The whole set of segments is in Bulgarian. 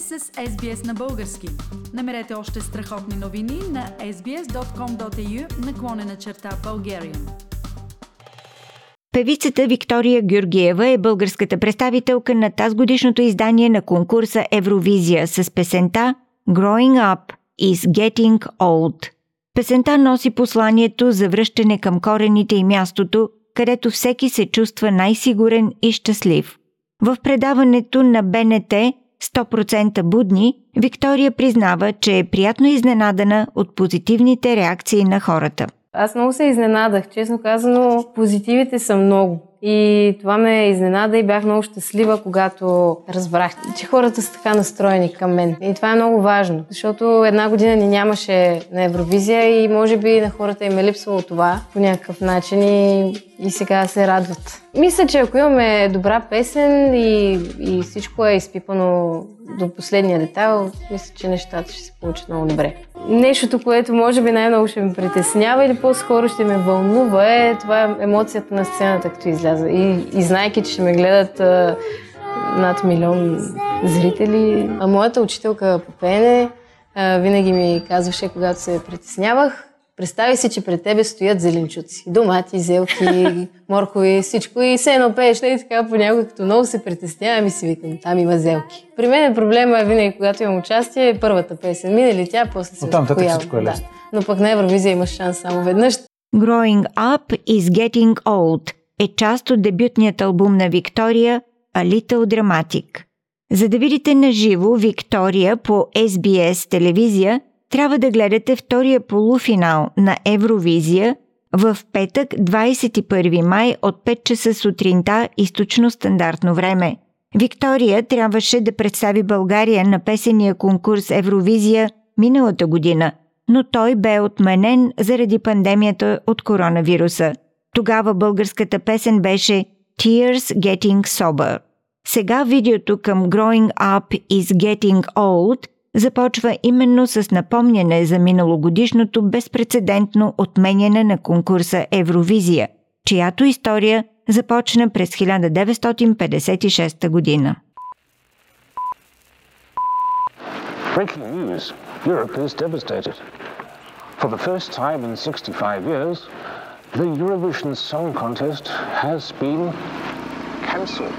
сте с SBS на български. Намерете още страхотни новини на sbs.com.au наклонена черта Bulgarian. Певицата Виктория Георгиева е българската представителка на тази годишното издание на конкурса Евровизия с песента Growing Up is Getting Old. Песента носи посланието за връщане към корените и мястото, където всеки се чувства най-сигурен и щастлив. В предаването на БНТ 100% будни, Виктория признава, че е приятно изненадана от позитивните реакции на хората. Аз много се изненадах, честно казано, позитивите са много. И това ме изненада и бях много щастлива, когато разбрах, че хората са така настроени към мен. И това е много важно, защото една година ни нямаше на Евровизия и може би на хората им е липсвало това по някакъв начин и, и сега се радват. Мисля, че ако имаме добра песен и, и всичко е изпипано до последния детайл, мисля, че нещата ще се получат много добре. Нещото, което може би най-много ще ме притеснява или по-скоро ще ме вълнува е това е емоцията на сцената, като изляза. И, и знайки, че ще ме гледат а, над милион зрители. А моята учителка по пеене винаги ми казваше, когато се притеснявах, Представи си, че пред тебе стоят зеленчуци. Домати, зелки, моркови, всичко. И се едно пееш, и така понякога, като много се притеснявам и си викам, там има зелки. При мен проблема е винаги, когато имам участие, е първата песен. Мине ли тя, после се Оттам татък всичко е да. Но пък на Евровизия имаш шанс само веднъж. Growing Up is Getting Old е част от дебютният албум на Виктория A Little Dramatic. За да видите на живо Виктория по SBS телевизия, трябва да гледате втория полуфинал на Евровизия в петък 21 май от 5 часа сутринта източно стандартно време. Виктория трябваше да представи България на песения конкурс Евровизия миналата година, но той бе отменен заради пандемията от коронавируса. Тогава българската песен беше Tears Getting Sober. Сега видеото към Growing Up is Getting Old започва именно с напомняне за миналогодишното безпредседентно отменяне на конкурса Евровизия, чиято история започна през 1956 година. Breaking news. Europe is devastated. For the first time in 65 years, the Eurovision Song Contest has been cancelled.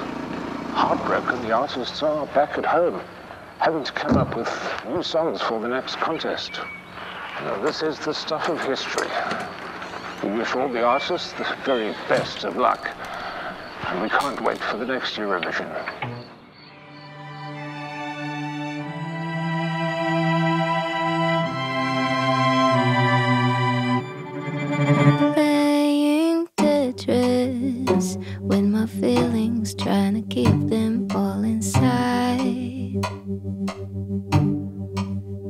Heartbroken, the artists are back at home. Having to come up with new songs for the next contest. Now, this is the stuff of history. We wish all the artists the very best of luck, and we can't wait for the next Eurovision. Trying to keep them all inside.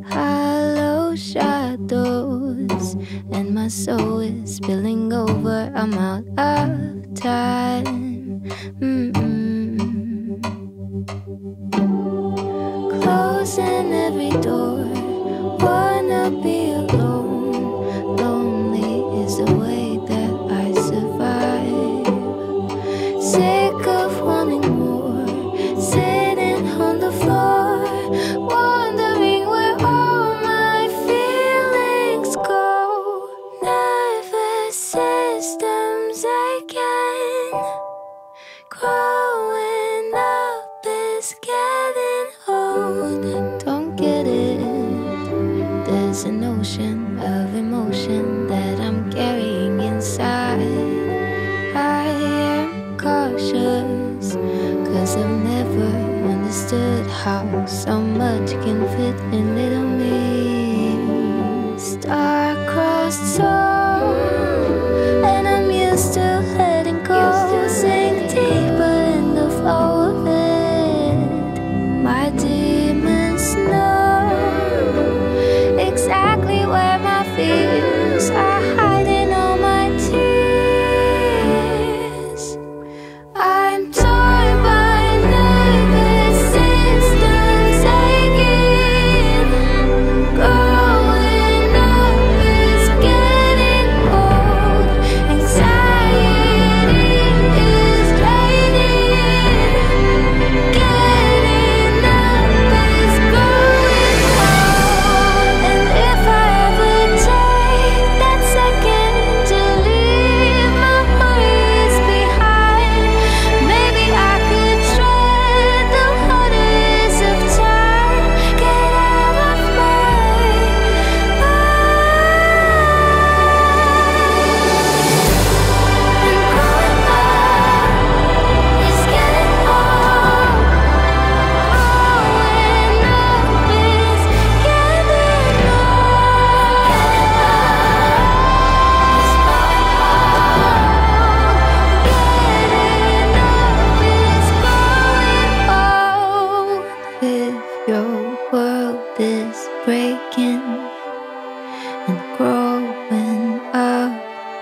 Hollow shadows, and my soul is spilling over. I'm out of time. Mm-mm. Closing every door, wanna be alone. Ocean of emotion that I'm carrying inside. I am cautious, cause I've never understood how so much can fit in little me. Star-crossed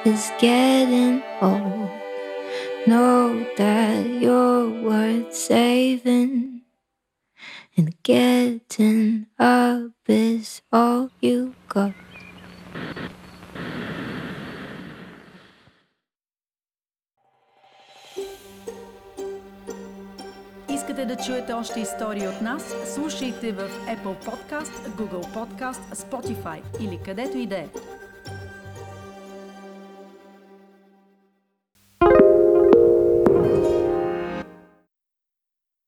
is getting old. Know that you're worth saving, and getting up is all you got. искате да чуете още истории от нас, слушайте в Apple Podcast, Google Podcast, Spotify или където и да е.